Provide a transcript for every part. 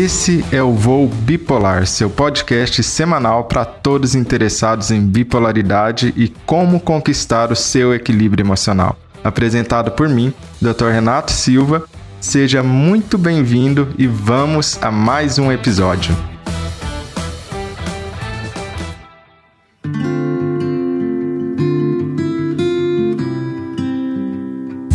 Esse é o Voo Bipolar, seu podcast semanal para todos interessados em bipolaridade e como conquistar o seu equilíbrio emocional. Apresentado por mim, Dr. Renato Silva. Seja muito bem-vindo e vamos a mais um episódio.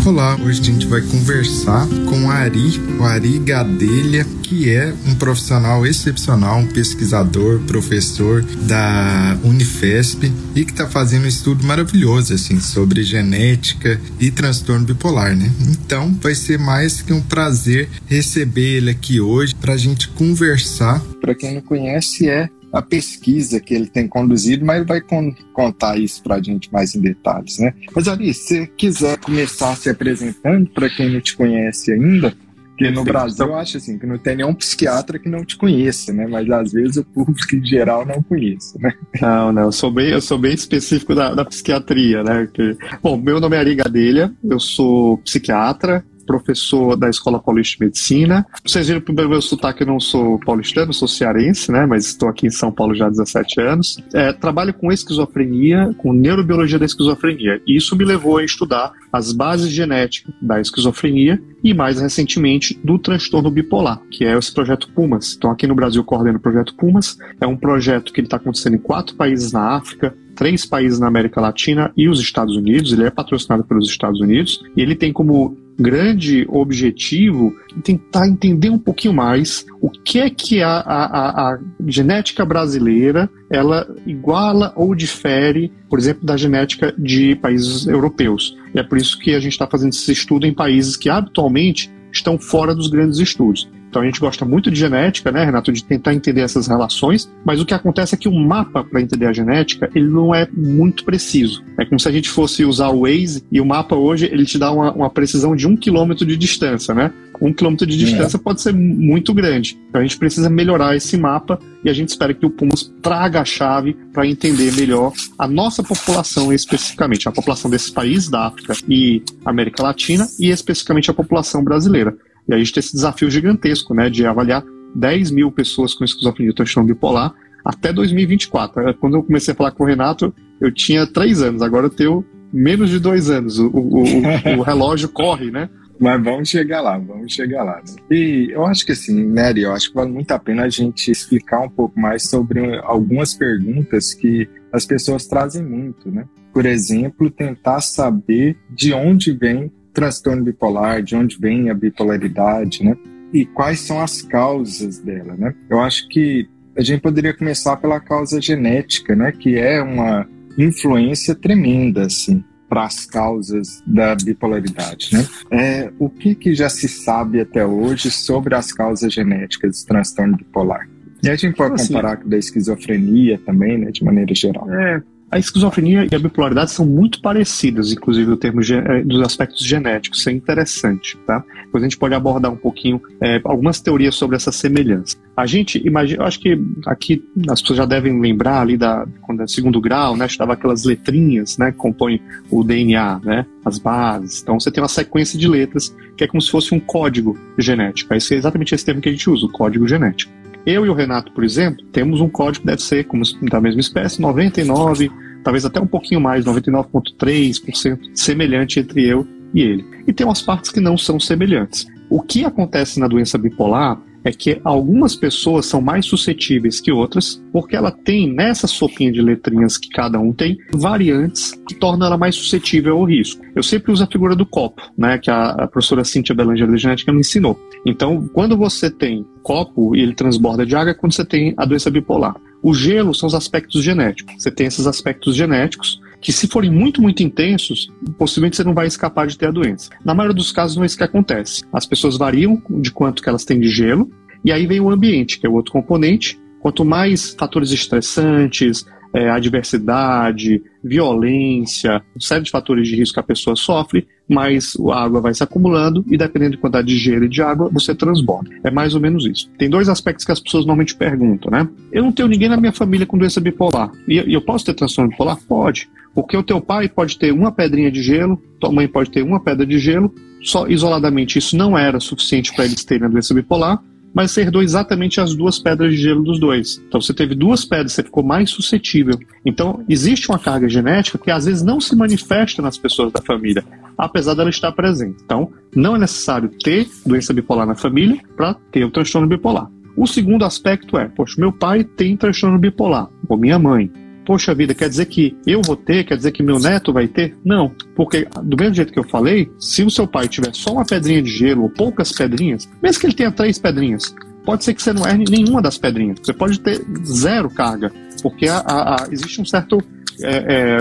Olá, hoje a gente vai conversar com Ari, o Ari Gadelha, que é um profissional excepcional, um pesquisador, professor da Unifesp e que está fazendo um estudo maravilhoso assim sobre genética e transtorno bipolar, né? Então vai ser mais que um prazer receber ele aqui hoje para a gente conversar. Para quem não conhece, é a pesquisa que ele tem conduzido, mas ele vai con contar isso para a gente mais em detalhes, né? Mas ali, se você quiser começar se apresentando para quem não te conhece ainda, porque no Brasil eu acho assim que não tem nenhum psiquiatra que não te conheça, né? Mas às vezes o público em geral não conhece, né? Não, não, eu sou bem, eu sou bem específico da, da psiquiatria, né? Que, bom, meu nome é Ari Gadelha, eu sou psiquiatra, professor da Escola Paulista de Medicina. Vocês viram pelo meu sotaque, eu não sou paulistano, sou cearense, né? Mas estou aqui em São Paulo já há 17 anos. É, trabalho com esquizofrenia, com neurobiologia da esquizofrenia. E isso me levou a estudar as bases genéticas da esquizofrenia e, mais recentemente, do transtorno bipolar, que é esse projeto Pumas. Então, aqui no Brasil, coordeno o projeto Pumas. É um projeto que está acontecendo em quatro países na África, três países na América Latina e os Estados Unidos. Ele é patrocinado pelos Estados Unidos e ele tem como grande objetivo tentar entender um pouquinho mais o que é que a, a, a, genética brasileira ela iguala ou difere, por exemplo, da genética de países europeus. E é por isso que a gente está fazendo esse estudo em países que habitualmente estão fora dos grandes estudos. Então a gente gosta muito de genética, né, Renato, de tentar entender essas relações, mas o que acontece é que o mapa para entender a genética, ele não é muito preciso. É como se a gente fosse usar o Waze e o mapa hoje, ele te dá uma, uma precisão de um quilômetro de distância, né? Um quilômetro de distância é. pode ser muito grande. Então a gente precisa melhorar esse mapa e a gente espera que o Pumas traga a chave para entender melhor a nossa população especificamente, a população desses países da África e América Latina e especificamente a população brasileira. E a gente tem esse desafio gigantesco, né, de avaliar 10 mil pessoas com esquizofrenia e transtorno bipolar até 2024. Quando eu comecei a falar com o Renato, eu tinha três anos, agora eu tenho menos de dois anos. O, o, o, o relógio corre, né? Mas vamos chegar lá, vamos chegar lá. E eu acho que assim, Nery, eu acho que vale muito a pena a gente explicar um pouco mais sobre algumas perguntas que as pessoas trazem muito, né? Por exemplo, tentar saber de onde vem transtorno bipolar, de onde vem a bipolaridade, né? E quais são as causas dela, né? Eu acho que a gente poderia começar pela causa genética, né? Que é uma influência tremenda, assim, para as causas da bipolaridade, né? É, o que, que já se sabe até hoje sobre as causas genéticas do transtorno bipolar? E a gente pode assim, comparar com da esquizofrenia também, né, de maneira geral. É, a esquizofrenia e a bipolaridade são muito parecidas, inclusive no termo eh, dos aspectos genéticos. Isso é interessante, tá? Depois a gente pode abordar um pouquinho é, algumas teorias sobre essa semelhança. A gente imagina, acho que aqui as pessoas já devem lembrar ali da quando é segundo grau, né? Estava aquelas letrinhas, né? Que compõem o DNA, né? As bases. Então você tem uma sequência de letras que é como se fosse um código genético. Esse é exatamente esse termo que a gente usa, o código genético. Eu e o Renato, por exemplo, temos um código que deve ser, como da mesma espécie, 99, talvez até um pouquinho mais, 99,3% semelhante entre eu e ele. E tem umas partes que não são semelhantes. O que acontece na doença bipolar é que algumas pessoas são mais suscetíveis que outras, porque ela tem nessa sopinha de letrinhas que cada um tem variantes que tornam ela mais suscetível ao risco. Eu sempre uso a figura do copo, né, que a, a professora Cíntia Belanger de genética me ensinou. Então, quando você tem copo e ele transborda de água, é quando você tem a doença bipolar. O gelo são os aspectos genéticos. Você tem esses aspectos genéticos que, se forem muito, muito intensos, possivelmente você não vai escapar de ter a doença. Na maioria dos casos, não é isso que acontece. As pessoas variam de quanto que elas têm de gelo, e aí vem o ambiente, que é o outro componente. Quanto mais fatores estressantes, é, adversidade, violência, uma série de fatores de risco que a pessoa sofre, mais a água vai se acumulando e dependendo da quantidade de gelo e de água, você transborda. É mais ou menos isso. Tem dois aspectos que as pessoas normalmente perguntam, né? Eu não tenho ninguém na minha família com doença bipolar. E eu posso ter transtorno bipolar? Pode. Porque o teu pai pode ter uma pedrinha de gelo, tua mãe pode ter uma pedra de gelo, só isoladamente isso não era suficiente para eles terem a doença bipolar, mas herdou exatamente as duas pedras de gelo dos dois. Então você teve duas pedras, você ficou mais suscetível. Então existe uma carga genética que às vezes não se manifesta nas pessoas da família, apesar dela estar presente. Então não é necessário ter doença bipolar na família para ter o transtorno bipolar. O segundo aspecto é, poxa, meu pai tem transtorno bipolar, ou minha mãe. Poxa vida, quer dizer que eu vou ter, quer dizer que meu neto vai ter? Não, porque do mesmo jeito que eu falei, se o seu pai tiver só uma pedrinha de gelo ou poucas pedrinhas, mesmo que ele tenha três pedrinhas, pode ser que você não erre nenhuma das pedrinhas. Você pode ter zero carga, porque a, a, a, existe um certo é, é,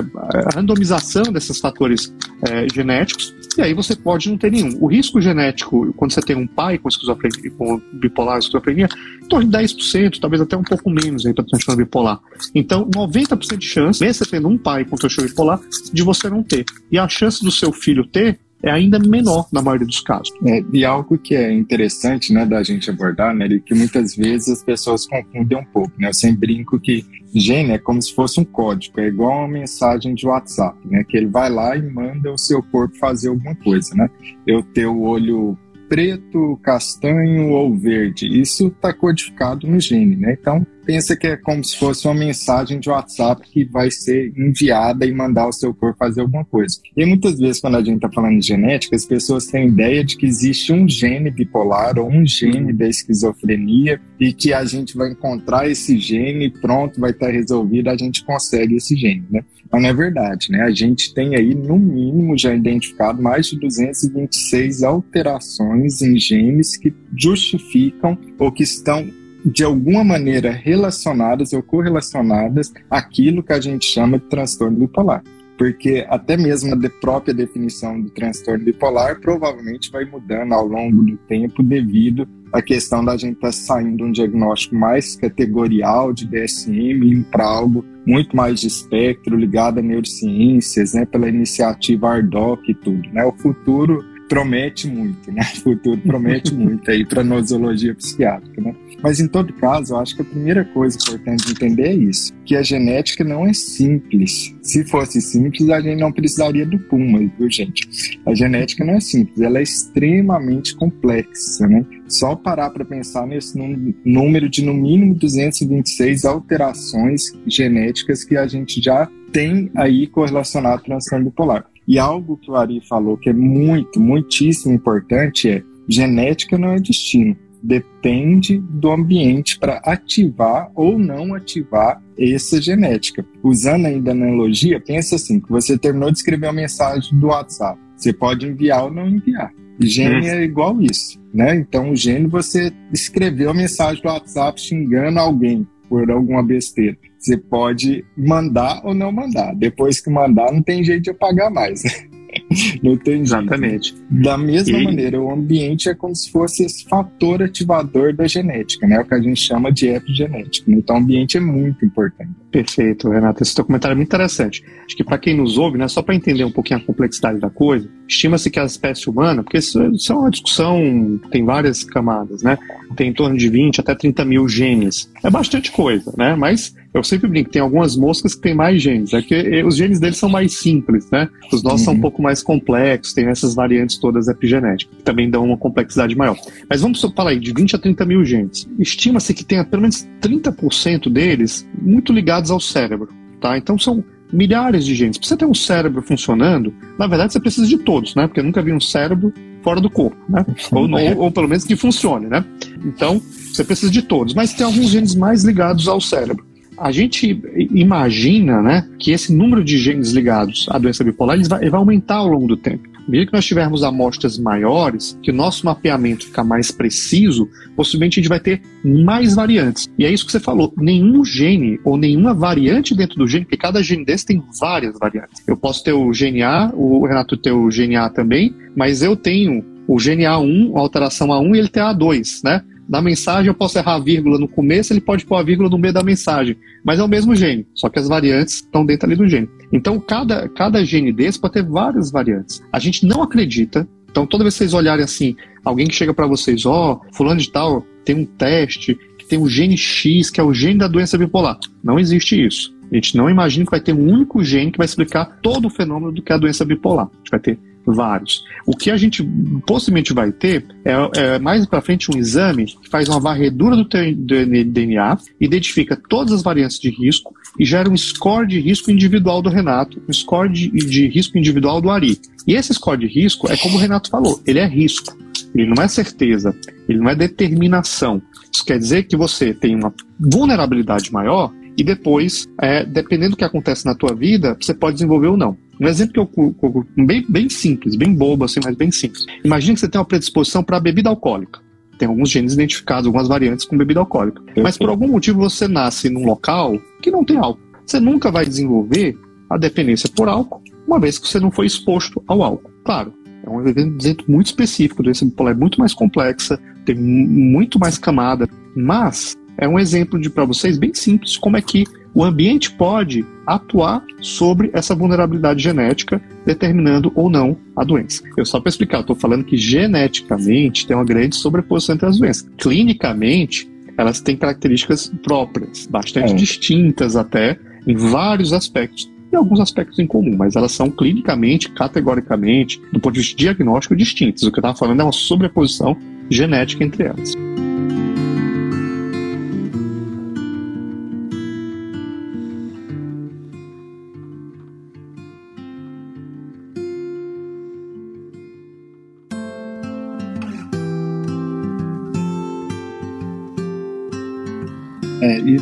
randomização desses fatores é, genéticos e aí você pode não ter nenhum. O risco genético, quando você tem um pai com esquizofrenia, com bipolar esquizofrenia, em torno de 10%, talvez até um pouco menos aí para transtorno bipolar. Então, 90% de chance, mesmo você tendo um pai com transtorno bipolar, de você não ter. E a chance do seu filho ter é ainda menor na maioria dos casos. É, e algo que é interessante, né, da gente abordar, né, que muitas vezes as pessoas confundem um pouco, né? Eu sempre brinco que gene é como se fosse um código, é igual uma mensagem de WhatsApp, né, que ele vai lá e manda o seu corpo fazer alguma coisa, né? Eu ter o olho preto, castanho ou verde. Isso está codificado no gene, né? Então, pensa que é como se fosse uma mensagem de WhatsApp que vai ser enviada e mandar o seu corpo fazer alguma coisa. E muitas vezes, quando a gente está falando de genética, as pessoas têm ideia de que existe um gene bipolar ou um gene da esquizofrenia e que a gente vai encontrar esse gene pronto, vai estar tá resolvido, a gente consegue esse gene, né? Mas não é verdade, né? A gente tem aí, no mínimo, já identificado mais de 226 alterações em genes que justificam ou que estão de alguma maneira relacionadas ou correlacionadas àquilo que a gente chama de transtorno bipolar. Porque até mesmo a própria definição do transtorno bipolar provavelmente vai mudando ao longo do tempo devido à questão da gente estar tá saindo de um diagnóstico mais categorial de DSM para algo muito mais de espectro ligado a neurociências, né, pela iniciativa ARDOC e tudo, né? O futuro promete muito, né? O futuro promete muito aí para nosologia psiquiátrica, né? Mas em todo caso, eu acho que a primeira coisa importante de entender é isso, que a genética não é simples. Se fosse simples, a gente não precisaria do Puma, viu, gente? A genética não é simples, ela é extremamente complexa, né? Só parar para pensar nesse número de no mínimo 226 alterações genéticas que a gente já tem aí correlacionado ao transtorno bipolar. E algo que o Ari falou que é muito, muitíssimo importante é genética não é destino depende do ambiente para ativar ou não ativar essa genética. Usando ainda a analogia, pensa assim, que você terminou de escrever uma mensagem do WhatsApp. Você pode enviar ou não enviar. Gene é igual isso, né? Então, o gene, você escreveu a mensagem do WhatsApp xingando alguém por alguma besteira. Você pode mandar ou não mandar. Depois que mandar, não tem jeito de apagar mais. Não tem Exatamente. Da mesma e... maneira, o ambiente é como se fosse esse fator ativador da genética, né? O que a gente chama de epigenética. Então, o ambiente é muito importante. Perfeito, Renata. Esse teu comentário é muito interessante. Acho que para quem nos ouve, né, só para entender um pouquinho a complexidade da coisa, estima-se que a espécie humana, porque isso, isso, é uma discussão, tem várias camadas, né? Tem em torno de 20 até 30 mil genes. É bastante coisa, né? Mas eu sempre brinco, tem algumas moscas que têm mais genes. É que eh, os genes deles são mais simples, né? Os nossos uhum. são um pouco mais complexos, tem essas variantes todas epigenéticas, que também dão uma complexidade maior. Mas vamos falar aí, de 20 a 30 mil genes. Estima-se que tenha pelo menos 30% deles muito ligados ligados ao cérebro, tá? Então são milhares de genes. Para você ter um cérebro funcionando, na verdade você precisa de todos, né? Porque eu nunca vi um cérebro fora do corpo, né? Ou, ou, ou, pelo menos que funcione, né? Então, você precisa de todos. Mas tem alguns genes mais ligados ao cérebro. A gente imagina, né, que esse número de genes ligados à doença bipolar ele vai, ele vai aumentar ao longo do tempo. Medida que nós tivermos amostras maiores, que o nosso mapeamento ficar mais preciso, possivelmente a gente vai ter mais variantes. E é isso que você falou: nenhum gene ou nenhuma variante dentro do gene, porque cada gene desse tem várias variantes. Eu posso ter o gene A, o Renato ter o gene A também, mas eu tenho o gene A1, a alteração A1 e ele tem A2, né? Na mensagem eu posso errar a vírgula no começo, ele pode pôr a vírgula no meio da mensagem, mas é o mesmo gene, só que as variantes estão dentro ali do gene. Então cada, cada gene desse pode ter várias variantes. A gente não acredita, então toda vez que vocês olharem assim, alguém que chega para vocês, ó, oh, fulano de tal tem um teste que tem o gene X, que é o gene da doença bipolar. Não existe isso. A gente não imagina que vai ter um único gene que vai explicar todo o fenômeno do que é a doença bipolar. A gente vai ter Vários. O que a gente possivelmente vai ter é, é mais para frente um exame que faz uma varredura do teu DNA, identifica todas as variantes de risco e gera um score de risco individual do Renato, um score de, de risco individual do Ari. E esse score de risco é como o Renato falou, ele é risco. Ele não é certeza, ele não é determinação. Isso quer dizer que você tem uma vulnerabilidade maior e depois, é, dependendo do que acontece na tua vida, você pode desenvolver ou não. Um exemplo que eu bem, bem simples, bem bobo assim, mas bem simples. Imagina que você tem uma predisposição para bebida alcoólica. Tem alguns genes identificados, algumas variantes com bebida alcoólica. Mas por algum motivo você nasce num local que não tem álcool. Você nunca vai desenvolver a dependência por álcool, uma vez que você não foi exposto ao álcool. Claro, é um evento muito específico, a doença bipolar é muito mais complexa, tem muito mais camada, mas é um exemplo de para vocês bem simples como é que o ambiente pode atuar sobre essa vulnerabilidade genética, determinando ou não a doença. Eu só para explicar, estou falando que geneticamente tem uma grande sobreposição entre as doenças. Clinicamente, elas têm características próprias, bastante é. distintas até, em vários aspectos e alguns aspectos em comum, mas elas são clinicamente, categoricamente, do ponto de vista diagnóstico, distintas. O que eu estava falando é uma sobreposição genética entre elas.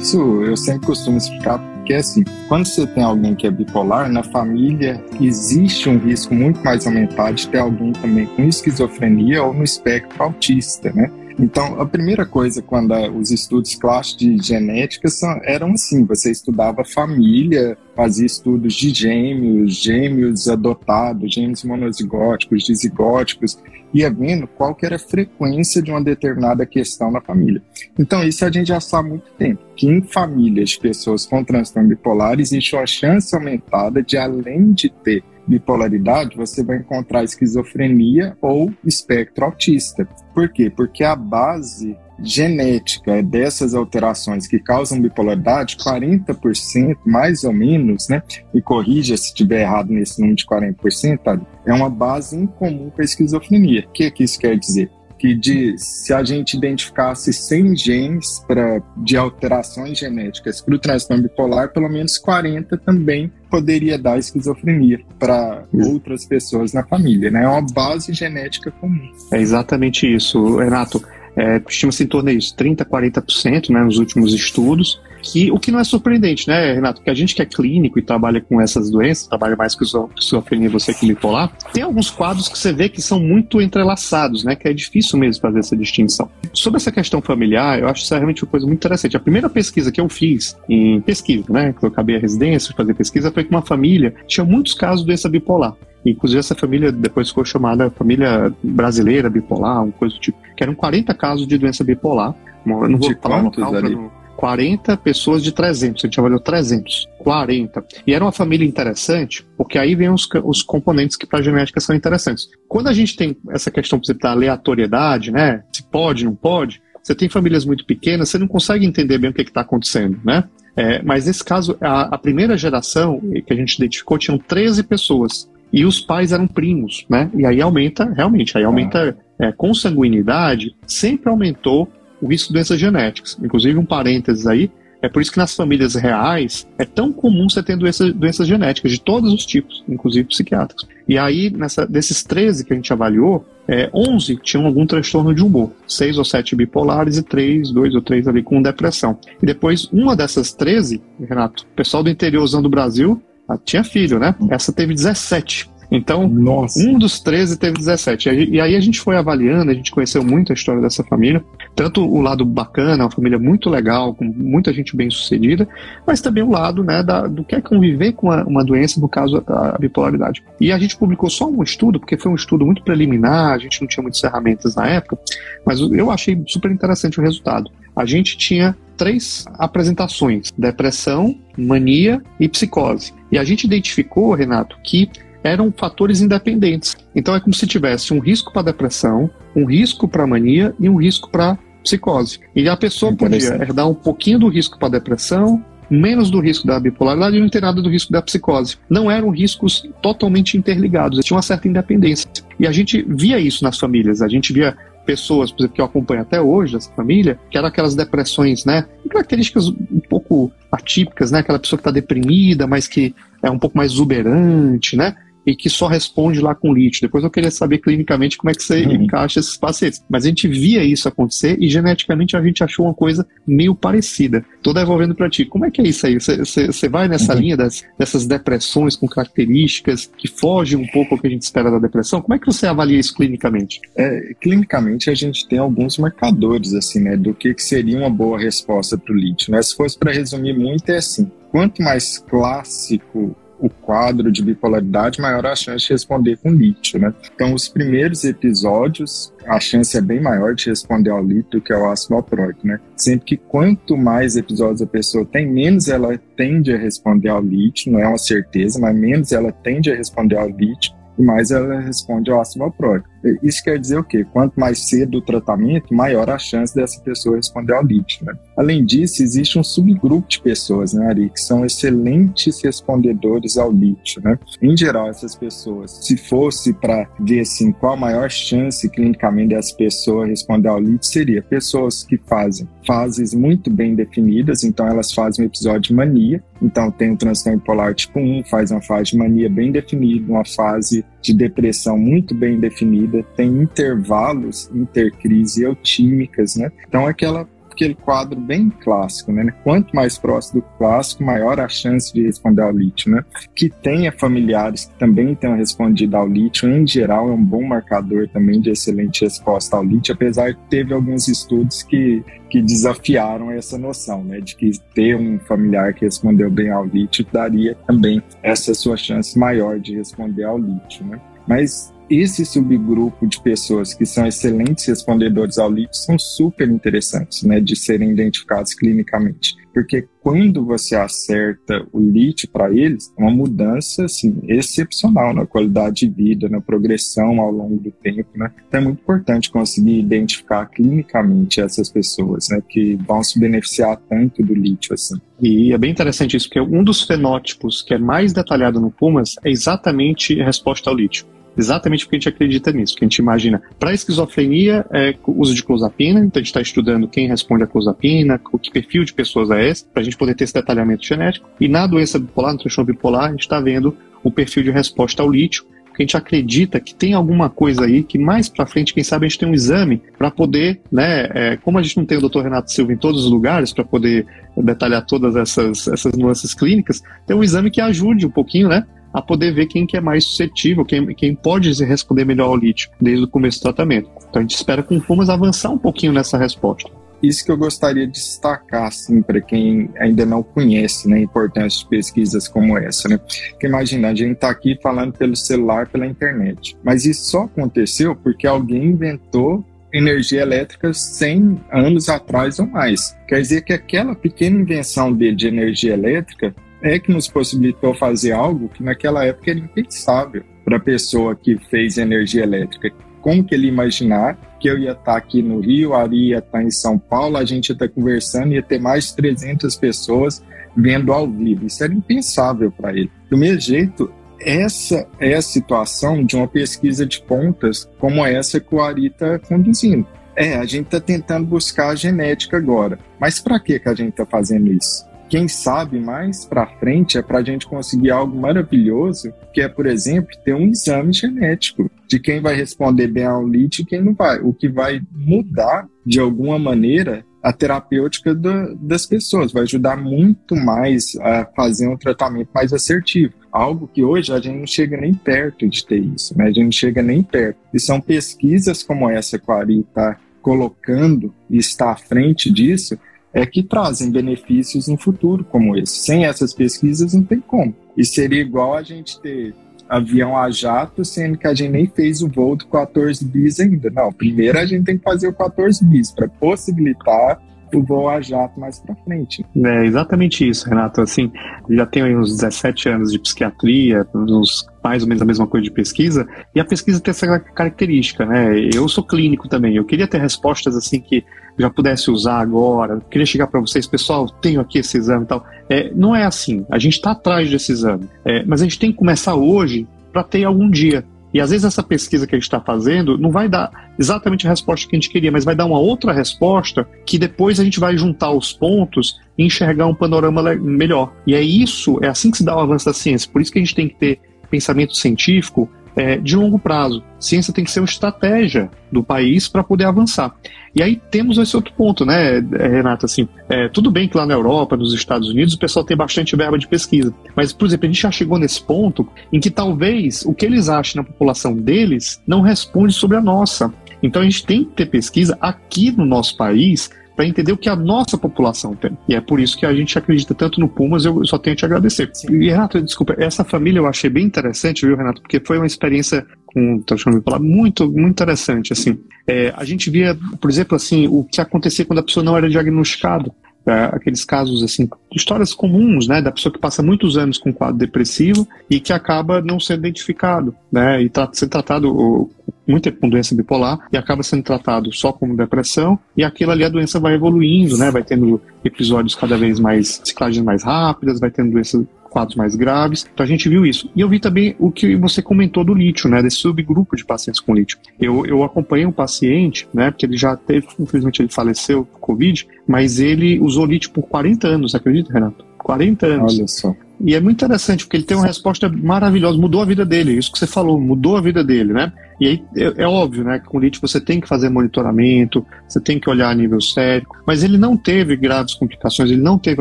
Isso eu sempre costumo explicar porque assim, quando você tem alguém que é bipolar, na família existe um risco muito mais aumentado de ter alguém também com esquizofrenia ou no espectro autista, né? Então, a primeira coisa, quando os estudos clássicos de genética são, eram assim: você estudava família, fazia estudos de gêmeos, gêmeos adotados, gêmeos monozigóticos, dizigóticos, ia vendo qual que era a frequência de uma determinada questão na família. Então, isso a gente já sabe há muito tempo, que em famílias de pessoas com transtorno bipolar existe uma chance aumentada de, além de ter bipolaridade, você vai encontrar esquizofrenia ou espectro autista. Por quê? Porque a base genética dessas alterações que causam bipolaridade, 40% mais ou menos, né? E corrija se estiver errado nesse número de 40%, tá? é uma base incomum com a esquizofrenia. O que, que isso quer dizer? Que de, se a gente identificasse 100 genes pra, de alterações genéticas para o transtorno bipolar, pelo menos 40 também poderia dar esquizofrenia para outras pessoas na família, né? É uma base genética comum. É exatamente isso, Renato. É, Estima-se em torno disso, 30%, 40% né, nos últimos estudos. Que, o que não é surpreendente, né, Renato? Porque a gente que é clínico e trabalha com essas doenças, trabalha mais com esquizofrenia, você que bipolar, tem alguns quadros que você vê que são muito entrelaçados, né? Que é difícil mesmo fazer essa distinção. Sobre essa questão familiar, eu acho isso realmente uma coisa muito interessante. A primeira pesquisa que eu fiz em pesquisa, né? Que eu acabei a residência, fazer pesquisa, foi que uma família tinha muitos casos de doença bipolar. Inclusive, essa família depois ficou chamada família brasileira bipolar, uma coisa do tipo. Que eram 40 casos de doença bipolar. Eu não vou falar local ali? Não... 40 pessoas de 300, a gente avaliou 300, 40. E era uma família interessante, porque aí vem os, os componentes que para a genética são interessantes. Quando a gente tem essa questão, por exemplo, da aleatoriedade, né? Se pode, não pode, você tem famílias muito pequenas, você não consegue entender bem o que está acontecendo, né? É, mas nesse caso, a, a, primeira geração que a gente identificou tinham 13 pessoas. E os pais eram primos, né? E aí aumenta, realmente, aí aumenta ah. é, consanguinidade, sempre aumentou o risco de doenças genéticas. Inclusive, um parênteses aí, é por isso que nas famílias reais é tão comum você ter doenças, doenças genéticas de todos os tipos, inclusive psiquiátricos. E aí, nessa, desses 13 que a gente avaliou, é, 11 tinham algum transtorno de humor, 6 ou 7 bipolares e 3, 2 ou 3 ali com depressão. E depois, uma dessas 13, Renato, pessoal do interiorzão do Brasil ah, tinha filho, né? Essa teve 17. Então, Nossa. um dos 13 teve 17. E aí a gente foi avaliando, a gente conheceu muito a história dessa família, tanto o lado bacana, uma família muito legal, com muita gente bem sucedida, mas também o lado né, da, do que é conviver com uma, uma doença, no caso a, a bipolaridade. E a gente publicou só um estudo, porque foi um estudo muito preliminar, a gente não tinha muitas ferramentas na época, mas eu achei super interessante o resultado. A gente tinha três apresentações: depressão, mania e psicose. E a gente identificou, Renato, que eram fatores independentes. Então é como se tivesse um risco para depressão, um risco para mania e um risco para psicose. E a pessoa podia herdar um pouquinho do risco para depressão, menos do risco da bipolaridade e não tem nada do risco da psicose. Não eram riscos totalmente interligados, tinha uma certa independência. E a gente via isso nas famílias, a gente via pessoas, por exemplo, que eu acompanho até hoje, essa família, que eram aquelas depressões, né? Características um pouco atípicas, né? Aquela pessoa que está deprimida, mas que é um pouco mais exuberante, né? E que só responde lá com lítio. Depois eu queria saber clinicamente como é que você uhum. encaixa esses pacientes. Mas a gente via isso acontecer e geneticamente a gente achou uma coisa meio parecida. Tô devolvendo para ti. Como é que é isso aí? Você vai nessa uhum. linha das, dessas depressões com características que fogem um pouco ao que a gente espera da depressão? Como é que você avalia isso clinicamente? É, clinicamente a gente tem alguns marcadores assim, né, do que, que seria uma boa resposta para o lítio. Né? Se fosse para resumir muito é assim: quanto mais clássico o quadro de bipolaridade, maior a chance de responder com lítio, né? Então, os primeiros episódios, a chance é bem maior de responder ao lítio que ao ácido valproico, né? Sempre que quanto mais episódios a pessoa tem, menos ela tende a responder ao lítio, não é uma certeza, mas menos ela tende a responder ao lítio e mais ela responde ao ácido valproico. Isso quer dizer o quê? Quanto mais cedo o tratamento, maior a chance dessa pessoa responder ao lítio. Né? Além disso, existe um subgrupo de pessoas, né, Ari, que são excelentes respondedores ao lítio. Né? Em geral, essas pessoas, se fosse para ver assim, qual a maior chance clinicamente dessa pessoa responder ao lítio, seria pessoas que fazem fases muito bem definidas, então elas fazem um episódio de mania, então tem o transtorno bipolar tipo 1, faz uma fase de mania bem definida, uma fase de depressão muito bem definida, tem intervalos intercrise eutímicas, né? Então aquela aquele quadro bem clássico, né? Quanto mais próximo do clássico, maior a chance de responder ao lítio, né? Que tenha familiares que também tenham respondido ao lítio, em geral, é um bom marcador também de excelente resposta ao lítio, apesar que teve alguns estudos que, que desafiaram essa noção, né? De que ter um familiar que respondeu bem ao lítio daria também essa sua chance maior de responder ao lítio, né? Mas esse subgrupo de pessoas que são excelentes respondedores ao lítio são super interessantes, né, de serem identificados clinicamente, porque quando você acerta o lítio para eles, é uma mudança assim excepcional na qualidade de vida, na progressão ao longo do tempo, né? Então é muito importante conseguir identificar clinicamente essas pessoas, né, que vão se beneficiar tanto do lítio assim. E é bem interessante isso, porque um dos fenótipos que é mais detalhado no Pumas é exatamente a resposta ao lítio. Exatamente porque a gente acredita nisso, que a gente imagina. Para esquizofrenia, é uso de clozapina, então a gente está estudando quem responde a clozapina, o que perfil de pessoas é esse, para a gente poder ter esse detalhamento genético. E na doença bipolar, no transtorno bipolar, a gente está vendo o perfil de resposta ao lítio, porque a gente acredita que tem alguma coisa aí que mais para frente, quem sabe, a gente tem um exame para poder, né, é, como a gente não tem o Dr. Renato Silva em todos os lugares para poder detalhar todas essas, essas nuances clínicas, tem um exame que ajude um pouquinho, né, a poder ver quem que é mais suscetível, quem, quem pode responder melhor ao lítio desde o começo do tratamento. Então a gente espera com fumas avançar um pouquinho nessa resposta. Isso que eu gostaria de destacar, assim, para quem ainda não conhece né, a importância de pesquisas como essa. Né? Porque imagina, a gente está aqui falando pelo celular, pela internet. Mas isso só aconteceu porque alguém inventou energia elétrica 100 anos atrás ou mais. Quer dizer que aquela pequena invenção dele de energia elétrica é que nos possibilitou fazer algo que naquela época era impensável para a pessoa que fez energia elétrica. Como que ele imaginar que eu ia estar aqui no Rio, a Ari ia estar em São Paulo, a gente ia estar conversando, ia ter mais de 300 pessoas vendo ao vivo. Isso era impensável para ele. Do mesmo jeito, essa é a situação de uma pesquisa de pontas como essa que o Ari está conduzindo. É, a gente está tentando buscar a genética agora. Mas para que a gente está fazendo isso? Quem sabe mais para frente é para a gente conseguir algo maravilhoso, que é, por exemplo, ter um exame genético de quem vai responder bem ao LIT e quem não vai, o que vai mudar de alguma maneira a terapêutica do, das pessoas, vai ajudar muito mais a fazer um tratamento mais assertivo. Algo que hoje a gente não chega nem perto de ter isso, né? A gente não chega nem perto. E são pesquisas como essa que a Ari está colocando e está à frente disso, é que trazem benefícios no futuro como esse. Sem essas pesquisas não tem como. E seria igual a gente ter avião a jato, sendo que a gente nem fez o voo do 14 bis ainda. Não, primeiro a gente tem que fazer o 14 bis para possibilitar o voo a jato mais para frente. É exatamente isso, Renato. Assim, já tenho uns 17 anos de psiquiatria, uns mais ou menos a mesma coisa de pesquisa, e a pesquisa tem essa característica, né? Eu sou clínico também, eu queria ter respostas assim que já pudesse usar agora, eu queria chegar para vocês, pessoal, tenho aqui esse exame e tal. É, não é assim, a gente está atrás desse exame, é, mas a gente tem que começar hoje para ter algum dia. E às vezes essa pesquisa que a gente está fazendo não vai dar exatamente a resposta que a gente queria, mas vai dar uma outra resposta que depois a gente vai juntar os pontos e enxergar um panorama melhor. E é isso, é assim que se dá o avanço da ciência. Por isso que a gente tem que ter pensamento científico é, de longo prazo. Ciência tem que ser uma estratégia do país para poder avançar. E aí temos esse outro ponto, né, Renato? Assim, é, tudo bem que lá na Europa, nos Estados Unidos, o pessoal tem bastante verba de pesquisa. Mas, por exemplo, a gente já chegou nesse ponto em que talvez o que eles achem na população deles não responde sobre a nossa. Então a gente tem que ter pesquisa aqui no nosso país para entender o que a nossa população tem. E é por isso que a gente acredita tanto no Pumas, eu só tenho a te agradecer. Sim. E, Renato, desculpa, essa família eu achei bem interessante, viu, Renato? Porque foi uma experiência com transformação falar muito muito interessante assim é, a gente via por exemplo assim o que acontecia quando a pessoa não era diagnosticada aqueles casos assim histórias comuns né da pessoa que passa muitos anos com quadro depressivo e que acaba não sendo identificado né e tá sendo tratado muito com doença bipolar e acaba sendo tratado só como depressão e aquilo ali a doença vai evoluindo né vai tendo episódios cada vez mais ciclagens mais rápidas vai tendo doença quadros mais graves. Então a gente viu isso. E eu vi também o que você comentou do lítio, né? Desse subgrupo de pacientes com lítio. Eu, eu acompanhei um paciente, né? Porque ele já teve, infelizmente ele faleceu por Covid, mas ele usou lítio por 40 anos, acredita, Renato? 40 anos. Olha só. E é muito interessante, porque ele tem uma resposta maravilhosa, mudou a vida dele, isso que você falou, mudou a vida dele, né? E aí é, é óbvio, né, que com lítio você tem que fazer monitoramento, você tem que olhar a nível sérico, mas ele não teve graves complicações, ele não teve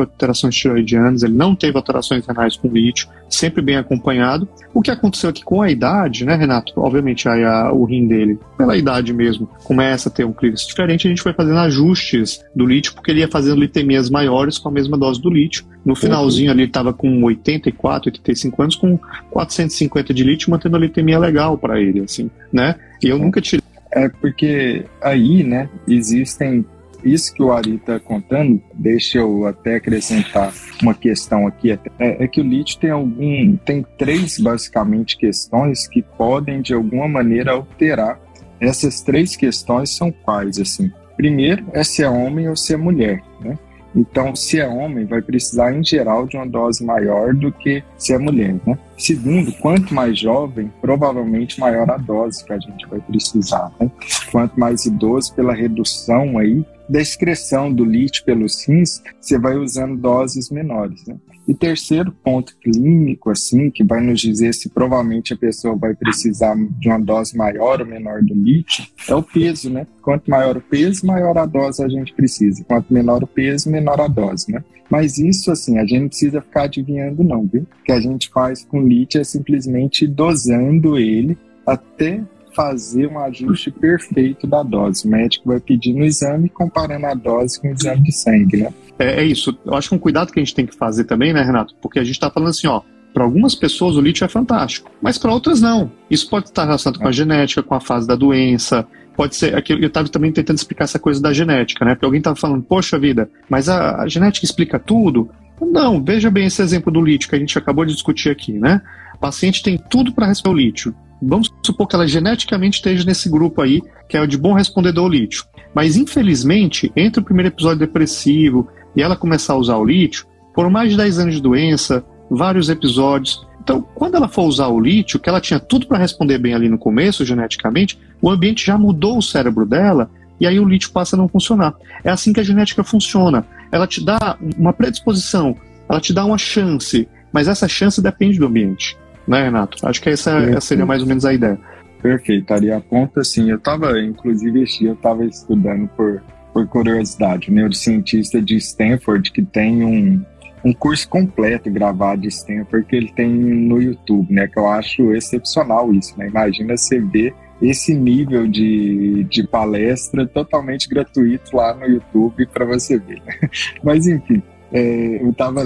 alterações tiroidianas, ele não teve alterações renais com lítio, sempre bem acompanhado. O que aconteceu aqui com a idade, né, Renato? Obviamente aí a, o rim dele, pela idade mesmo, começa a ter um clínico diferente, a gente foi fazendo ajustes do lítio, porque ele ia fazendo litemias maiores com a mesma dose do lítio. No finalzinho ali ele estava com 84, 85 anos, com 450 de lítio, mantendo a litemia legal para ele, assim, né? E eu nunca tirei. É porque aí, né, existem isso que o Ari está contando, deixa eu até acrescentar uma questão aqui, é, é, que o lítio tem algum, tem três basicamente questões que podem de alguma maneira alterar. Essas três questões são quais assim? Primeiro é se é homem ou se é mulher, né? Então, se é homem, vai precisar em geral de uma dose maior do que se é mulher, né? Segundo, quanto mais jovem, provavelmente maior a dose que a gente vai precisar, né? Quanto mais idoso, pela redução aí da excreção do lítio pelos rins, você vai usando doses menores, né? E terceiro ponto clínico, assim, que vai nos dizer se provavelmente a pessoa vai precisar de uma dose maior ou menor do lítio, é o peso, né? Quanto maior o peso, maior a dose a gente precisa. Quanto menor o peso, menor a dose, né? Mas isso, assim, a gente não precisa ficar adivinhando, não, viu? O que a gente faz com lítio é simplesmente dosando ele até fazer um ajuste perfeito da dose. O médico vai pedir no exame, comparando a dose com o exame de sangue, né? É, é isso. Eu acho que um cuidado que a gente tem que fazer também, né, Renato? Porque a gente está falando assim, ó, para algumas pessoas o lítio é fantástico, mas para outras não. Isso pode estar relacionado com a genética, com a fase da doença. Pode ser. Aqui, eu estava também tentando explicar essa coisa da genética, né? Porque alguém estava falando, poxa vida, mas a, a, genética explica tudo? Não, veja bem esse exemplo do lítio que a gente acabou de discutir aqui, né? O paciente tem tudo para receber o lítio. Vamos supor que ela geneticamente esteja nesse grupo aí, que é o de bom respondedor ao lítio. Mas, infelizmente, entre o primeiro episódio depressivo e ela começar a usar o lítio, por mais de 10 anos de doença, vários episódios. Então, quando ela for usar o lítio, que ela tinha tudo para responder bem ali no começo, geneticamente, o ambiente já mudou o cérebro dela e aí o lítio passa a não funcionar. É assim que a genética funciona. Ela te dá uma predisposição, ela te dá uma chance, mas essa chance depende do ambiente, né, Renato? Acho que essa, essa seria mais ou menos a ideia. Perfeito, Ari, aponta assim, eu estava, inclusive, eu estava estudando por por curiosidade, neurocientista de Stanford que tem um, um curso completo gravado de Stanford que ele tem no YouTube, né? Que eu acho excepcional isso, né? Imagina você ver esse nível de, de palestra totalmente gratuito lá no YouTube para você ver. Né? Mas enfim, é, eu estava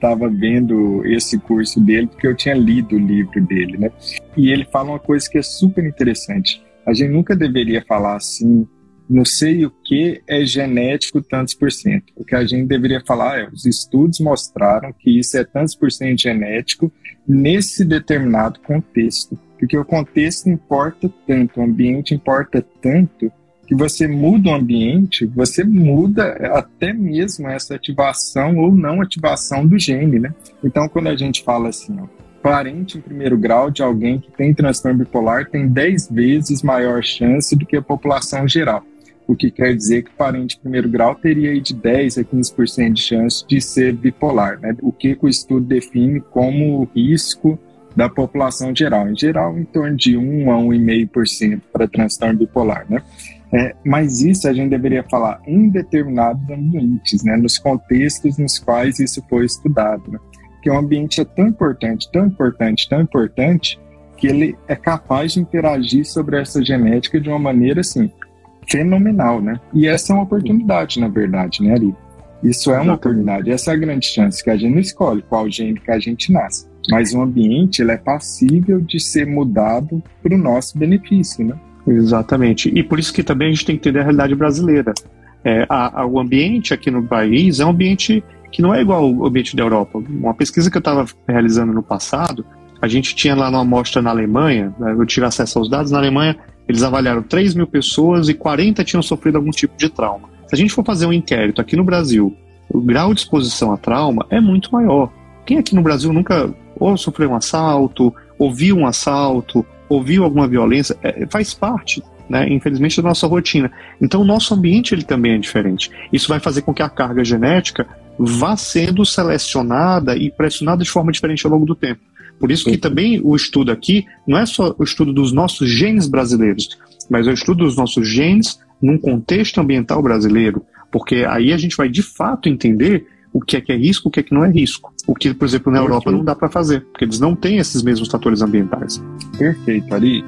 tava vendo esse curso dele porque eu tinha lido o livro dele, né? E ele fala uma coisa que é super interessante. A gente nunca deveria falar assim não sei o que é genético tantos por cento. O que a gente deveria falar é, os estudos mostraram que isso é tantos por cento genético nesse determinado contexto. Porque o contexto importa tanto, o ambiente importa tanto, que você muda o ambiente, você muda até mesmo essa ativação ou não ativação do gene, né? Então, quando a gente fala assim, ó, parente em primeiro grau de alguém que tem transtorno bipolar tem 10 vezes maior chance do que a população geral. O que quer dizer que parente primeiro grau teria de 10 a 15% de chance de ser bipolar, né? O que o estudo define como risco da população geral. Em geral, em torno de 1 a 1,5% para transtorno bipolar, né? É, mas isso a gente deveria falar em determinados ambientes, né? Nos contextos nos quais isso foi estudado, né? que o ambiente é tão importante, tão importante, tão importante, que ele é capaz de interagir sobre essa genética de uma maneira assim fenomenal, né? E essa é uma oportunidade, na verdade, né, Ari? Isso é uma oportunidade, essa é a grande chance que a gente não escolhe qual gene que a gente nasce. Mas o ambiente ele é passível de ser mudado para o nosso benefício, né? Exatamente. E por isso que também a gente tem que entender a realidade brasileira. É, a, a, o ambiente aqui no país é um ambiente que não é igual ao ambiente da Europa. Uma pesquisa que eu estava realizando no passado, a gente tinha lá uma amostra na Alemanha, né, eu tive acesso aos dados, na Alemanha eles avaliaram 3 mil pessoas e 40 tinham sofrido algum tipo de trauma. Se a gente for fazer um inquérito aqui no Brasil, o grau de exposição a trauma é muito maior. Quem aqui no Brasil nunca ou sofreu um assalto, ouviu um assalto, ouviu alguma violência, é, faz parte né, infelizmente, da nossa rotina. Então, o nosso ambiente ele também é diferente. Isso vai fazer com que a carga genética vá sendo selecionada e pressionada de forma diferente ao longo do tempo. Por isso que também o estudo aqui não é só o estudo dos nossos genes brasileiros, mas é o estudo dos nossos genes num contexto ambiental brasileiro, porque aí a gente vai de fato entender o que é que é risco, o que é que não é risco. O que, por exemplo, na Europa não dá para fazer, porque eles não têm esses mesmos fatores ambientais. Perfeito, Ari.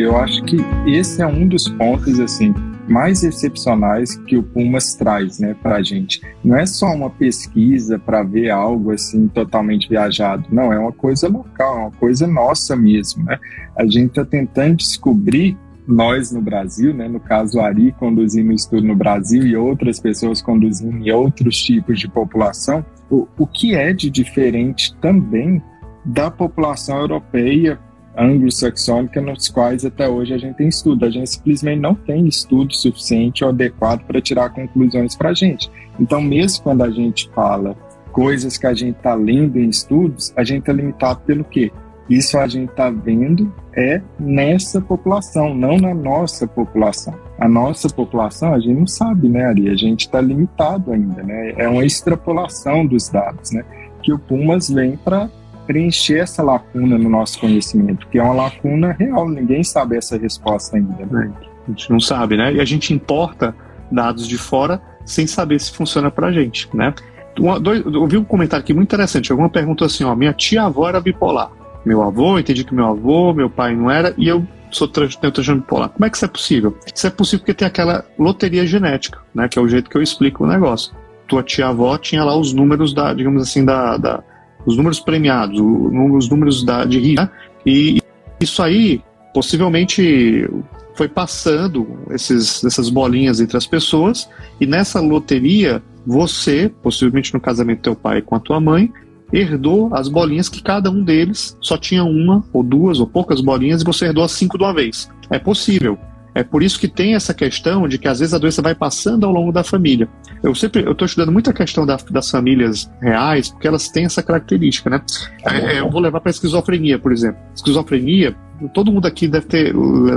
Eu acho que esse é um dos pontos assim mais excepcionais que o Pumas traz, né, para a gente. Não é só uma pesquisa para ver algo assim totalmente viajado, não é uma coisa local, é uma coisa nossa mesmo, né? A gente está tentando descobrir nós no Brasil, né, no caso Ari conduzindo estudo no Brasil e outras pessoas conduzindo em outros tipos de população, o, o que é de diferente também da população europeia anglo-saxônica nos quais até hoje a gente tem estudo. A gente simplesmente não tem estudo suficiente ou adequado para tirar conclusões para a gente. Então, mesmo quando a gente fala coisas que a gente está lendo em estudos, a gente é limitado pelo quê? Isso a gente está vendo é nessa população, não na nossa população. A nossa população, a gente não sabe, né, Ari? A gente está limitado ainda, né? É uma extrapolação dos dados, né? Que o Pumas vem para preencher essa lacuna no nosso conhecimento, que é uma lacuna real, ninguém sabe essa resposta ainda. Né? A gente não sabe, né? E a gente importa dados de fora sem saber se funciona pra gente, né? Eu ouvi um comentário aqui muito interessante. Alguma perguntou assim: ó, minha tia-avó era bipolar. Meu avô, entendi que meu avô, meu pai não era, e eu sou transtorno bipolar. Como é que isso é possível? Isso é possível porque tem aquela loteria genética, né? Que é o jeito que eu explico o negócio. Tua tia-avó tinha lá os números da, digamos assim, da, da os números premiados, os números da, de risco, né? e isso aí possivelmente foi passando esses, essas bolinhas entre as pessoas, e nessa loteria, você, possivelmente no casamento do teu pai com a tua mãe, herdou as bolinhas que cada um deles só tinha uma, ou duas, ou poucas bolinhas, e você herdou as cinco de uma vez. É possível. É por isso que tem essa questão de que às vezes a doença vai passando ao longo da família. Eu sempre eu estou estudando muito a questão da, das famílias reais, porque elas têm essa característica, né? É, é eu vou levar para a esquizofrenia, por exemplo. Esquizofrenia, todo mundo aqui deve ter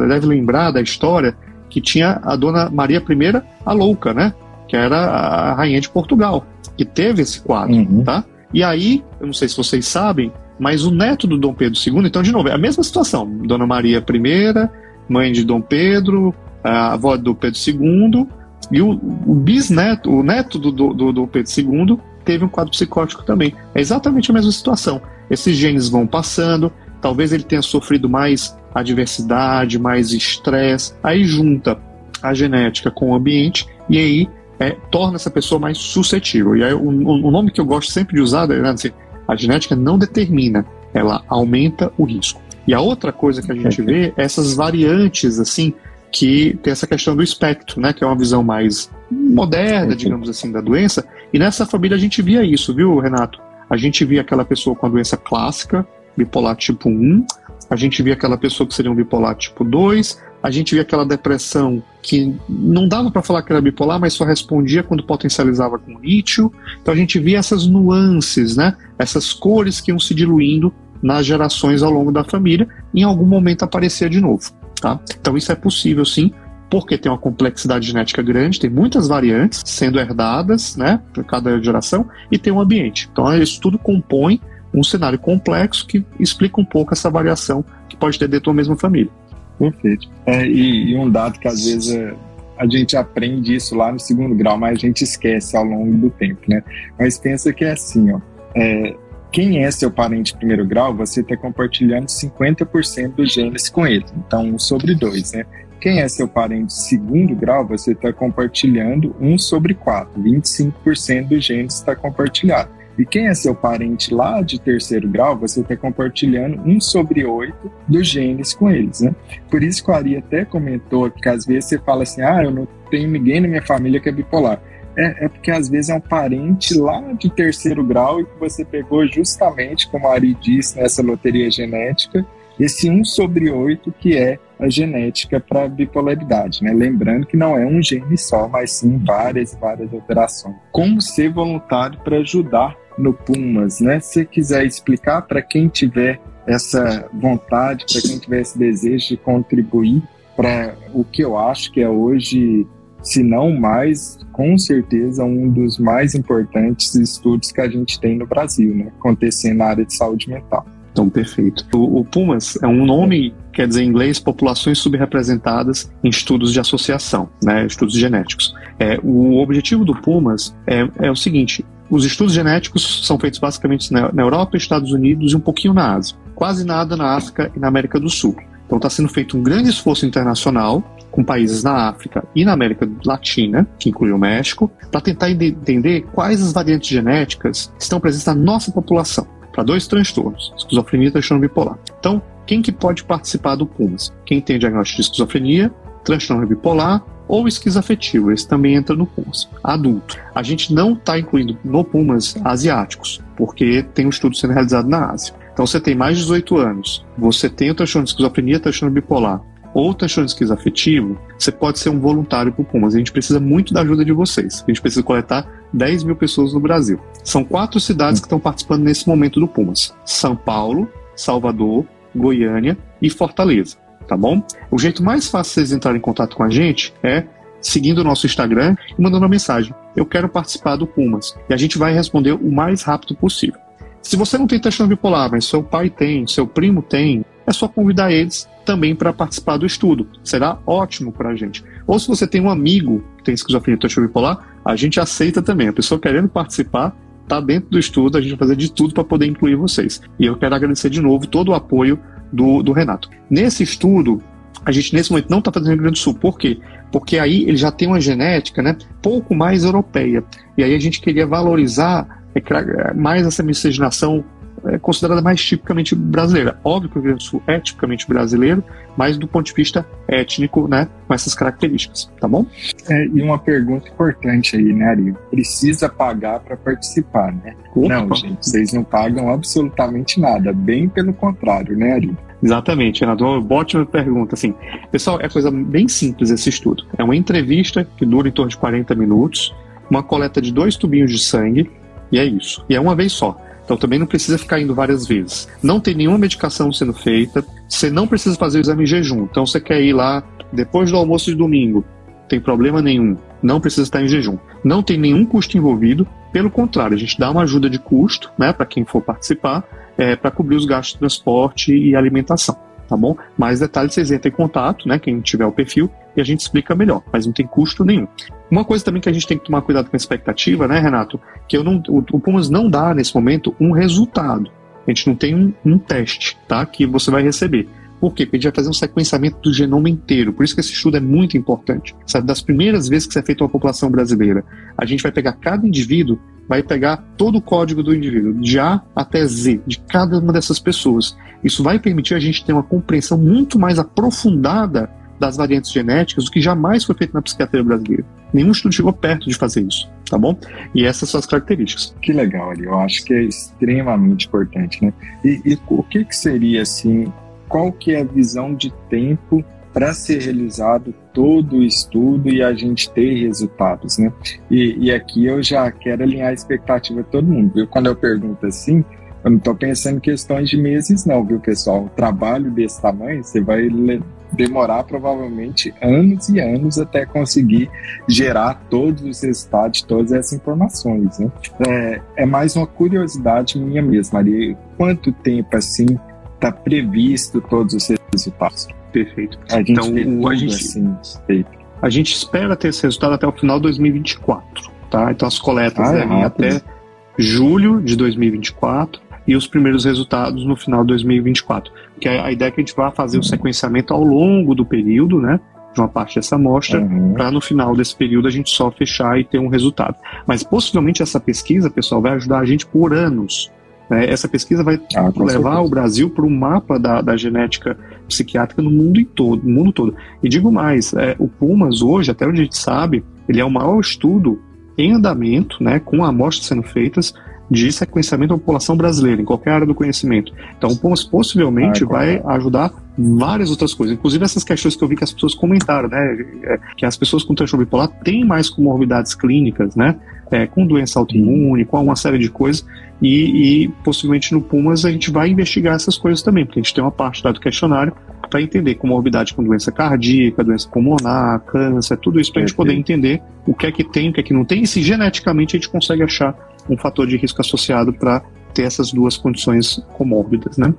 deve lembrar da história que tinha a dona Maria I, a louca, né? Que era a rainha de Portugal, que teve esse quadro, uhum. tá? E aí, eu não sei se vocês sabem, mas o neto do Dom Pedro II, então, de novo, é a mesma situação. Dona Maria I, mãe de Dom Pedro, a avó do Pedro II, e o, o bisneto, o neto do, do, do Pedro II, teve um quadro psicótico também. É exatamente a mesma situação. Esses genes vão passando, talvez ele tenha sofrido mais adversidade, mais estresse, aí junta a genética com o ambiente e aí é, torna essa pessoa mais suscetível. E aí o, o, nome que eu gosto sempre de usar é né, assim, a genética não determina, ela aumenta o risco. E a outra coisa que a gente vê é essas variantes, assim, que tem essa questão do espectro, né? Que é uma visão mais moderna, digamos assim, da doença. E nessa família a gente via isso, viu, Renato? A gente via aquela pessoa com a doença clássica, bipolar tipo 1, a gente via aquela pessoa que seria um bipolar tipo 2, a gente via aquela depressão que não dava para falar que era bipolar, mas só respondia quando potencializava com lítio. Então a gente via essas nuances, né? Essas cores que iam se diluindo nas gerações ao longo da família, em algum momento aparecer de novo. Tá? Então isso é possível sim, porque tem uma complexidade genética grande, tem muitas variantes sendo herdadas né, por cada geração e tem um ambiente. Então isso tudo compõe um cenário complexo que explica um pouco essa variação que pode ter dentro da mesma família. Perfeito. É, e, e, um dado que às vezes é, a gente aprende isso lá no segundo grau, mas a gente esquece ao longo do tempo, né? Mas pensa que é assim, ó. É, quem é seu parente de primeiro grau, você está compartilhando 50% dos genes com ele. Então, um sobre dois, né? Quem é seu parente de segundo grau, você está compartilhando 1 sobre 4, 25% dos genes está compartilhado. E quem é seu parente lá de terceiro grau, você está compartilhando 1 sobre 8 dos genes com eles, né? Por isso que o Ari até comentou que às vezes você fala assim, ah, eu não tenho ninguém na minha família que é bipolar. É, é, porque às vezes é um parente lá de terceiro grau e que você pegou justamente, como a Ari disse, nessa loteria genética, esse 1 sobre 8 que é a genética para bipolaridade, né? Lembrando que não é um gene só, mas sim várias várias alterações. Como ser voluntário para ajudar no Pumas, né? Se quiser explicar para quem tiver essa vontade, para quem tiver esse desejo de contribuir para o que eu acho que é hoje se não mais, com certeza, um dos mais importantes estudos que a gente tem no Brasil, né, acontecendo na área de saúde mental. Então, perfeito. O, o PUMAS é um nome, quer dizer em inglês, populações subrepresentadas em estudos de associação, né, estudos genéticos. É, o objetivo do PUMAS é, é o seguinte: os estudos genéticos são feitos basicamente na, na Europa, Estados Unidos e um pouquinho na Ásia. Quase nada na África e na América do Sul. Então está sendo feito um grande esforço internacional com países na África e na América Latina, que inclui o México, para tentar entender quais as variantes genéticas estão presentes na nossa população, para dois transtornos, esquizofrenia e transtorno bipolar. Então, quem que pode participar do PUMAS? Quem tem diagnóstico de esquizofrenia, transtorno bipolar ou esquizoafetivo, esse também entra no PUMAS. Adulto. A gente não está incluindo no PUMAS asiáticos, porque tem um estudo sendo realizado na Ásia. Então você tem mais de 18 anos, você tem o transtorno de esquizofrenia, transtorno bipolar, ou transtorno esquizoafetivo, você pode ser um voluntário para o Pumas. A gente precisa muito da ajuda de vocês. A gente precisa coletar 10 mil pessoas no Brasil. São quatro cidades que estão participando nesse momento do Pumas: São Paulo, Salvador, Goiânia e Fortaleza. Tá bom? O jeito mais fácil de vocês entrarem em contato com a gente é seguindo o nosso Instagram e mandando uma mensagem. Eu quero participar do Pumas. E a gente vai responder o mais rápido possível. Se você não tem transtorno bipolar, mas seu pai tem, seu primo tem, é só convidar eles também para participar do estudo. Será ótimo para a gente. Ou se você tem um amigo que tem esquizofrenia e bipolar, a gente aceita também. A pessoa querendo participar está dentro do estudo, a gente vai fazer de tudo para poder incluir vocês. E eu quero agradecer de novo todo o apoio do, do Renato. Nesse estudo, a gente nesse momento não está fazendo Rio Grande do Sul. Por quê? Porque aí ele já tem uma genética né, pouco mais europeia. E aí a gente queria valorizar é mais essa miscigenação é considerada mais tipicamente brasileira. Óbvio que o Rio Grande do Sul é tipicamente brasileiro, mas do ponto de vista étnico, né, com essas características, tá bom? É, e uma pergunta importante aí, né, Ari? Precisa pagar para participar, né? Opa. Não, gente, vocês não pagam absolutamente nada, bem pelo contrário, né, Ari? Exatamente, Renato. Uma ótima pergunta. Assim, pessoal, é coisa bem simples esse estudo. É uma entrevista que dura em torno de 40 minutos, uma coleta de dois tubinhos de sangue, e é isso. E é uma vez só. Então também não precisa ficar indo várias vezes. Não tem nenhuma medicação sendo feita. Você não precisa fazer o exame em jejum. Então você quer ir lá depois do almoço de domingo, tem problema nenhum. Não precisa estar em jejum. Não tem nenhum custo envolvido. Pelo contrário, a gente dá uma ajuda de custo, né, para quem for participar, é, para cobrir os gastos de transporte e alimentação tá bom? Mais detalhes vocês entram em contato, né? Quem tiver o perfil, e a gente explica melhor, mas não tem custo nenhum. Uma coisa também que a gente tem que tomar cuidado com a expectativa, né, Renato? Que eu não, o, o Pumas não dá, nesse momento, um resultado. A gente não tem um, um teste, tá? Que você vai receber. Por quê? Porque a gente vai fazer um sequenciamento do genoma inteiro. Por isso que esse estudo é muito importante. Sabe, das primeiras vezes que isso é feito uma população brasileira, a gente vai pegar cada indivíduo, vai pegar todo o código do indivíduo, de A até Z, de cada uma dessas pessoas. Isso vai permitir a gente ter uma compreensão muito mais aprofundada das variantes genéticas, o que jamais foi feito na psiquiatria brasileira. Nenhum estudo chegou perto de fazer isso, tá bom? E essas são as características. Que legal, ali. Eu acho que é extremamente importante, né? E, e o que, que seria, assim, qual que é a visão de tempo para ser realizado todo o estudo e a gente ter resultados, né? E, e, aqui eu já quero alinhar a expectativa de todo mundo, viu? Quando eu pergunto assim, eu não estou pensando em questões de meses não, viu, pessoal? Um trabalho desse tamanho, você vai demorar provavelmente anos e anos até conseguir gerar todos os resultados, todas essas informações. Né? É, é mais uma curiosidade minha mesmo, Maria. Quanto tempo assim está previsto todos os resultados? Perfeito. A gente então, a gente, assim, a gente espera ter esse resultado até o final de 2024. Tá? Então as coletas ah, é devem até julho de 2024 e os primeiros resultados no final de 2024. Que a, a ideia é que a gente vai fazer o sequenciamento ao longo do período, né? De uma parte dessa amostra, uhum. para no final desse período a gente só fechar e ter um resultado. Mas possivelmente essa pesquisa, pessoal, vai ajudar a gente por anos. Né? Essa pesquisa vai ah, levar certeza. o Brasil para um mapa da, da genética psiquiátrica no mundo, em todo, no mundo todo. E digo mais, é, o PUMAS hoje, até onde a gente sabe, ele é o maior estudo em andamento, né, com amostras sendo feitas de sequenciamento da população brasileira, em qualquer área do conhecimento. Então, possivelmente ah, vai ajudar várias outras coisas, inclusive essas questões que eu vi que as pessoas comentaram, né, é, que as pessoas com transtorno bipolar têm mais comorbidades clínicas, né, é, com doença autoimune, com uma série de coisas, e, e, possivelmente no PUMAS a gente vai investigar essas coisas também, porque a gente tem uma parte lá do questionário para entender comorbidade com doença cardíaca, doença pulmonar, câncer, tudo isso para a gente poder entender o que é que tem, o que é que não tem, e se geneticamente a gente consegue achar um fator de risco associado para ter essas duas condições comórbidas, né?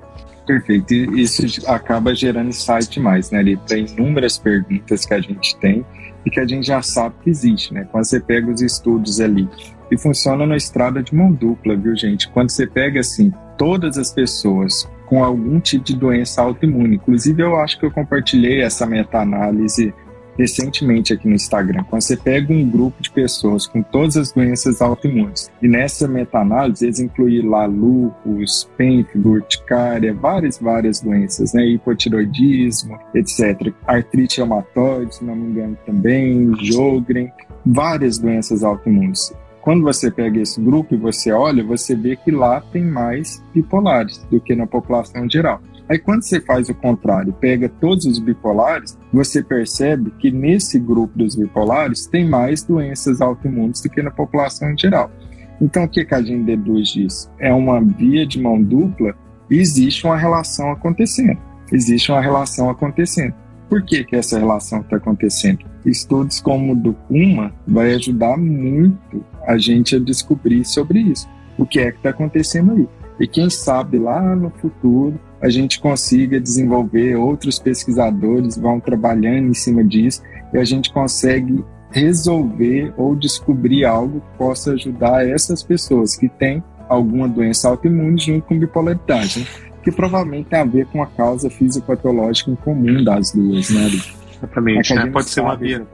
Perfeito. E isso acaba gerando insight mais, né? Ali tem inúmeras perguntas que a gente tem e que a gente já sabe que existe, né? Quando você pega os estudos ali e funciona na estrada de mão dupla, viu, gente? Quando você pega assim todas as pessoas com algum tipo de doença autoimune, inclusive eu acho que eu compartilhei essa meta-análise recentemente aqui no Instagram. Quando você pega um grupo de pessoas com todas as doenças autoimunes, e nessa meta-análise eles incluem lá lúpus, pênfigo, urticária, várias, várias doenças, né? Hipotiroidismo, etc. Artrite reumatoide, se não me engano também, Jogren, várias doenças autoimunes. Quando você pega esse grupo e você olha, você vê que lá tem mais bipolares do que na população geral. Aí quando você faz o contrário, pega todos os bipolares, você percebe que nesse grupo dos bipolares tem mais doenças autoimunes do que na população em geral. Então o que, que a gente deduz disso? É uma via de mão dupla e existe uma relação acontecendo. Existe uma relação acontecendo. Por que, que essa relação está acontecendo? Estudos como o do Puma vai ajudar muito a gente a descobrir sobre isso. O que é que está acontecendo aí? E quem sabe lá no futuro a gente consiga desenvolver, outros pesquisadores vão trabalhando em cima disso e a gente consegue resolver ou descobrir algo que possa ajudar essas pessoas que têm alguma doença autoimune junto com bipolaridade, né? que provavelmente tem a ver com a causa fisiopatológica em comum das duas, né? Exatamente, né? pode ser uma via.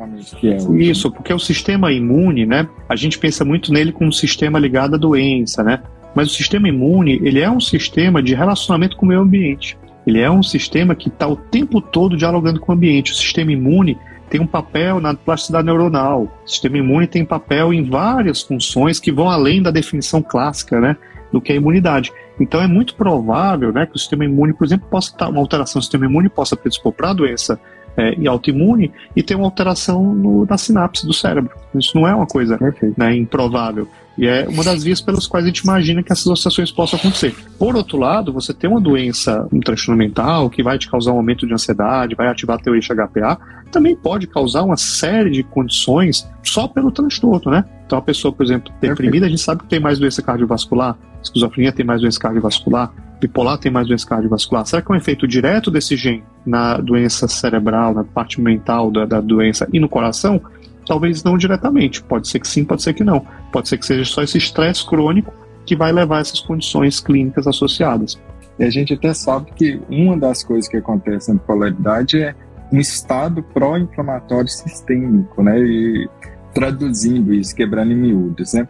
É Isso, porque o sistema imune, né? A gente pensa muito nele como um sistema ligado à doença, né? Mas o sistema imune, ele é um sistema de relacionamento com o meio ambiente. Ele é um sistema que está o tempo todo dialogando com o ambiente. O sistema imune tem um papel na plasticidade neuronal. O sistema imune tem papel em várias funções que vão além da definição clássica, né, do que é imunidade. Então é muito provável, né, que o sistema imune, por exemplo, possa estar uma alteração do sistema imune possa predispor para a doença é, e autoimune e ter uma alteração no, na sinapse do cérebro. Isso não é uma coisa né, improvável. E é uma das vias pelas quais a gente imagina que essas associações possam acontecer. Por outro lado, você tem uma doença, um transtorno mental, que vai te causar um aumento de ansiedade, vai ativar teu eixo HPA, também pode causar uma série de condições só pelo transtorno, né? Então, a pessoa, por exemplo, deprimida, a gente sabe que tem mais doença cardiovascular, esquizofrenia tem mais doença cardiovascular, bipolar tem mais doença cardiovascular. Será que é um efeito direto desse gene na doença cerebral, na parte mental da, da doença e no coração? Talvez não diretamente. Pode ser que sim, pode ser que não. Pode ser que seja só esse estresse crônico que vai levar a essas condições clínicas associadas. E a gente até sabe que uma das coisas que acontece na bipolaridade é um estado pró-inflamatório sistêmico, né? E traduzindo isso, quebrando em miúdos, né?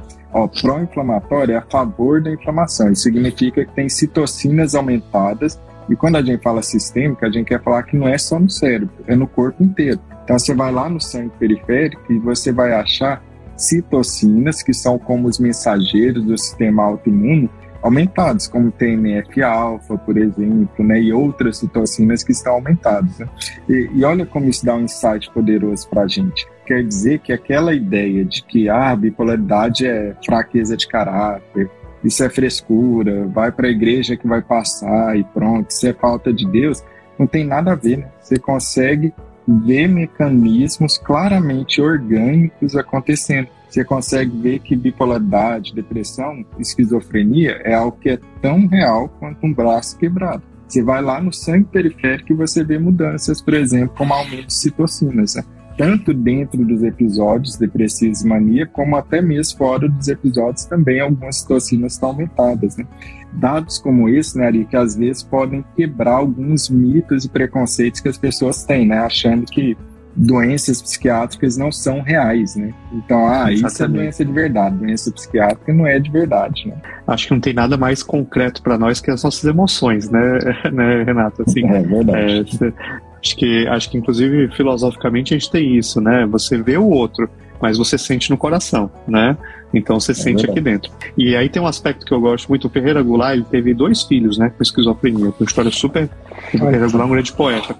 Pró-inflamatório é a favor da inflamação. Isso significa que tem citocinas aumentadas. E quando a gente fala sistêmica, a gente quer falar que não é só no cérebro, é no corpo inteiro. Então você vai lá no sangue periférico e você vai achar citocinas, que são como os mensageiros do sistema autoimune, aumentados, como TNF-alfa, por exemplo, né, e outras citocinas que estão aumentadas. Né? E, e, olha como isso dá um insight poderoso para a gente. Quer dizer que aquela ideia de que ah, a bipolaridade é fraqueza de caráter, isso é frescura, vai para a igreja que vai passar e pronto, isso é falta de Deus, não tem nada a ver, né? Você consegue ver mecanismos claramente orgânicos acontecendo. Você consegue ver que bipolaridade, depressão, esquizofrenia é algo que é tão real quanto um braço quebrado. Você vai lá no sangue periférico e você vê mudanças, por exemplo, como aumento de citocinas. Né? tanto dentro dos episódios depressivos e mania, como até mesmo fora dos episódios também algumas citocinas estão aumentadas. Né? Dados como esse, né, Ari, que às vezes podem quebrar alguns mitos e preconceitos que as pessoas têm, né, achando que doenças psiquiátricas não são reais, né? Então, ah, Exatamente. isso é doença de verdade. Doença psiquiátrica não é de verdade, né? Acho que não tem nada mais concreto para nós que as nossas emoções, né, né Renato? Assim, é verdade. É, Acho que, acho que inclusive filosoficamente a gente tem isso, né? Você vê o outro, mas você sente no coração, né? Então você é sente verdade. aqui dentro. E aí tem um aspecto que eu gosto muito. O Ferreira Goulart, ele teve dois filhos, né? Com esquizofrenia. Uma história super. O Ferreira Goulart é um grande poeta.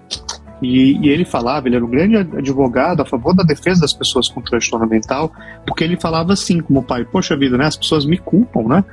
E, e, ele falava, ele era um grande advogado a favor da defesa das pessoas com transtorno mental, porque ele falava assim, como pai, poxa vida, né? As pessoas me culpam, né?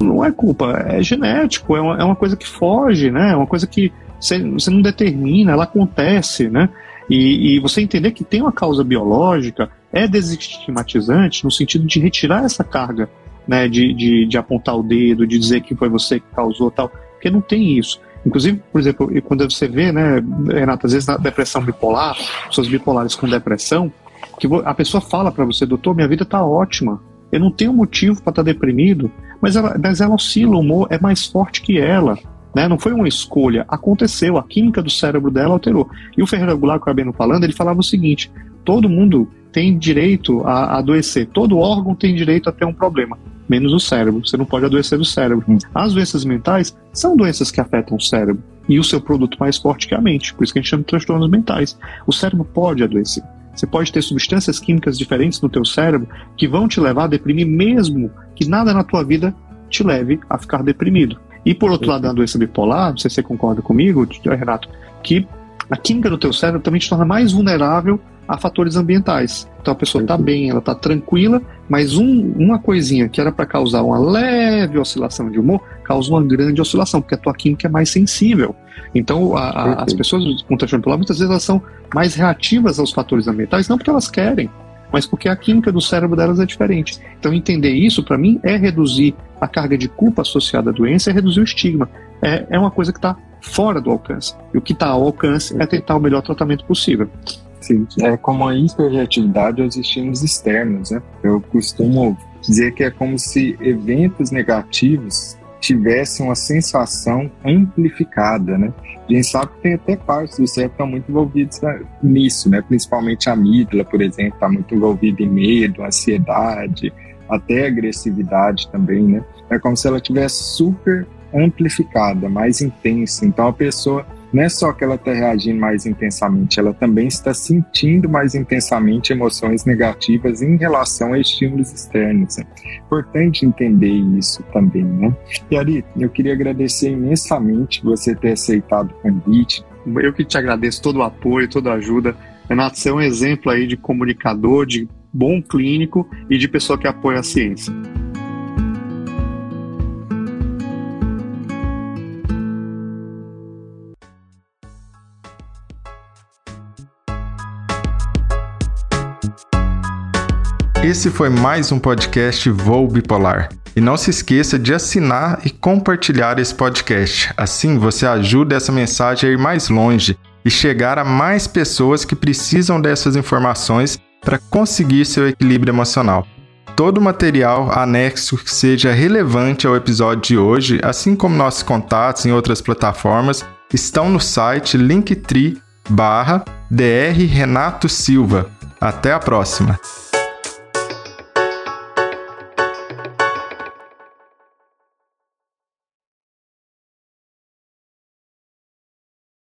não é culpa, é genético, é uma, é uma coisa que foge, né? É uma coisa que você, você não determina, ela acontece, né? E, e, você entender que tem uma causa biológica é desestigmatizante no sentido de retirar essa carga, né? De, de, de apontar o dedo, de dizer que foi você que causou tal, porque não tem isso. Inclusive, por exemplo, quando você vê, né, Renato, às vezes na depressão bipolar, pessoas bipolares com depressão, que a pessoa fala para você, doutor, minha vida tá ótima, eu não tenho motivo para estar tá deprimido, mas ela, mas ela oscila, o humor é mais forte que ela. Né? Não foi uma escolha, aconteceu, a química do cérebro dela alterou. E o Ferreira Goulart, que eu acabei falando, ele falava o seguinte: todo mundo tem direito a adoecer, todo órgão tem direito a ter um problema, menos o cérebro. Você não pode adoecer do cérebro. Hum. As doenças mentais são doenças que afetam o cérebro e o seu produto mais forte que a mente, por isso que a gente chama de transtornos mentais. O cérebro pode adoecer. Você pode ter substâncias químicas diferentes no teu cérebro que vão te levar a deprimir mesmo que nada na tua vida te leve a ficar deprimido. E por outro lado, na doença bipolar, não sei se você concorda comigo, Renato, que a química do teu cérebro também te torna mais vulnerável a fatores ambientais. Então a pessoa está bem, ela está tranquila, mas um, uma coisinha que era para causar uma leve oscilação de humor, causa uma grande oscilação, porque a tua química é mais sensível. Então a, a, as pessoas com transtorno bipolar muitas vezes elas são mais reativas aos fatores ambientais, não porque elas querem, mas porque a química do cérebro delas é diferente. Então, entender isso, para mim, é reduzir a carga de culpa associada à doença, é reduzir o estigma. É, é uma coisa que está fora do alcance. E o que está ao alcance é tentar o melhor tratamento possível. Sim, é como a hiperreatividade aos estímulos externos, né? Eu costumo dizer que é como se eventos negativos tivessem uma sensação amplificada, né? A gente sabe que tem até partes do cérebro que estão muito envolvidas nisso, né? Principalmente a amígdala, por exemplo, está muito envolvida em medo, ansiedade, até agressividade também, né? É como se ela tivesse super amplificada, mais intensa. Então a pessoa não é só que ela está reagindo mais intensamente, ela também está sentindo mais intensamente emoções negativas em relação a estímulos externos. É importante entender isso também, né? E Ari, eu queria agradecer imensamente você ter aceitado o convite. Eu que te agradeço todo o apoio, toda a ajuda. Renato, você é um exemplo aí de comunicador, de bom clínico e de pessoa que apoia a ciência. Esse foi mais um podcast Voo Bipolar. E não se esqueça de assinar e compartilhar esse podcast. Assim você ajuda essa mensagem a ir mais longe e chegar a mais pessoas que precisam dessas informações para conseguir seu equilíbrio emocional. todo material anexo que seja relevante ao episódio de hoje, assim como nossos contatos em outras plataformas, estão no site linktree barra Dr. Renato Silva. Até a próxima!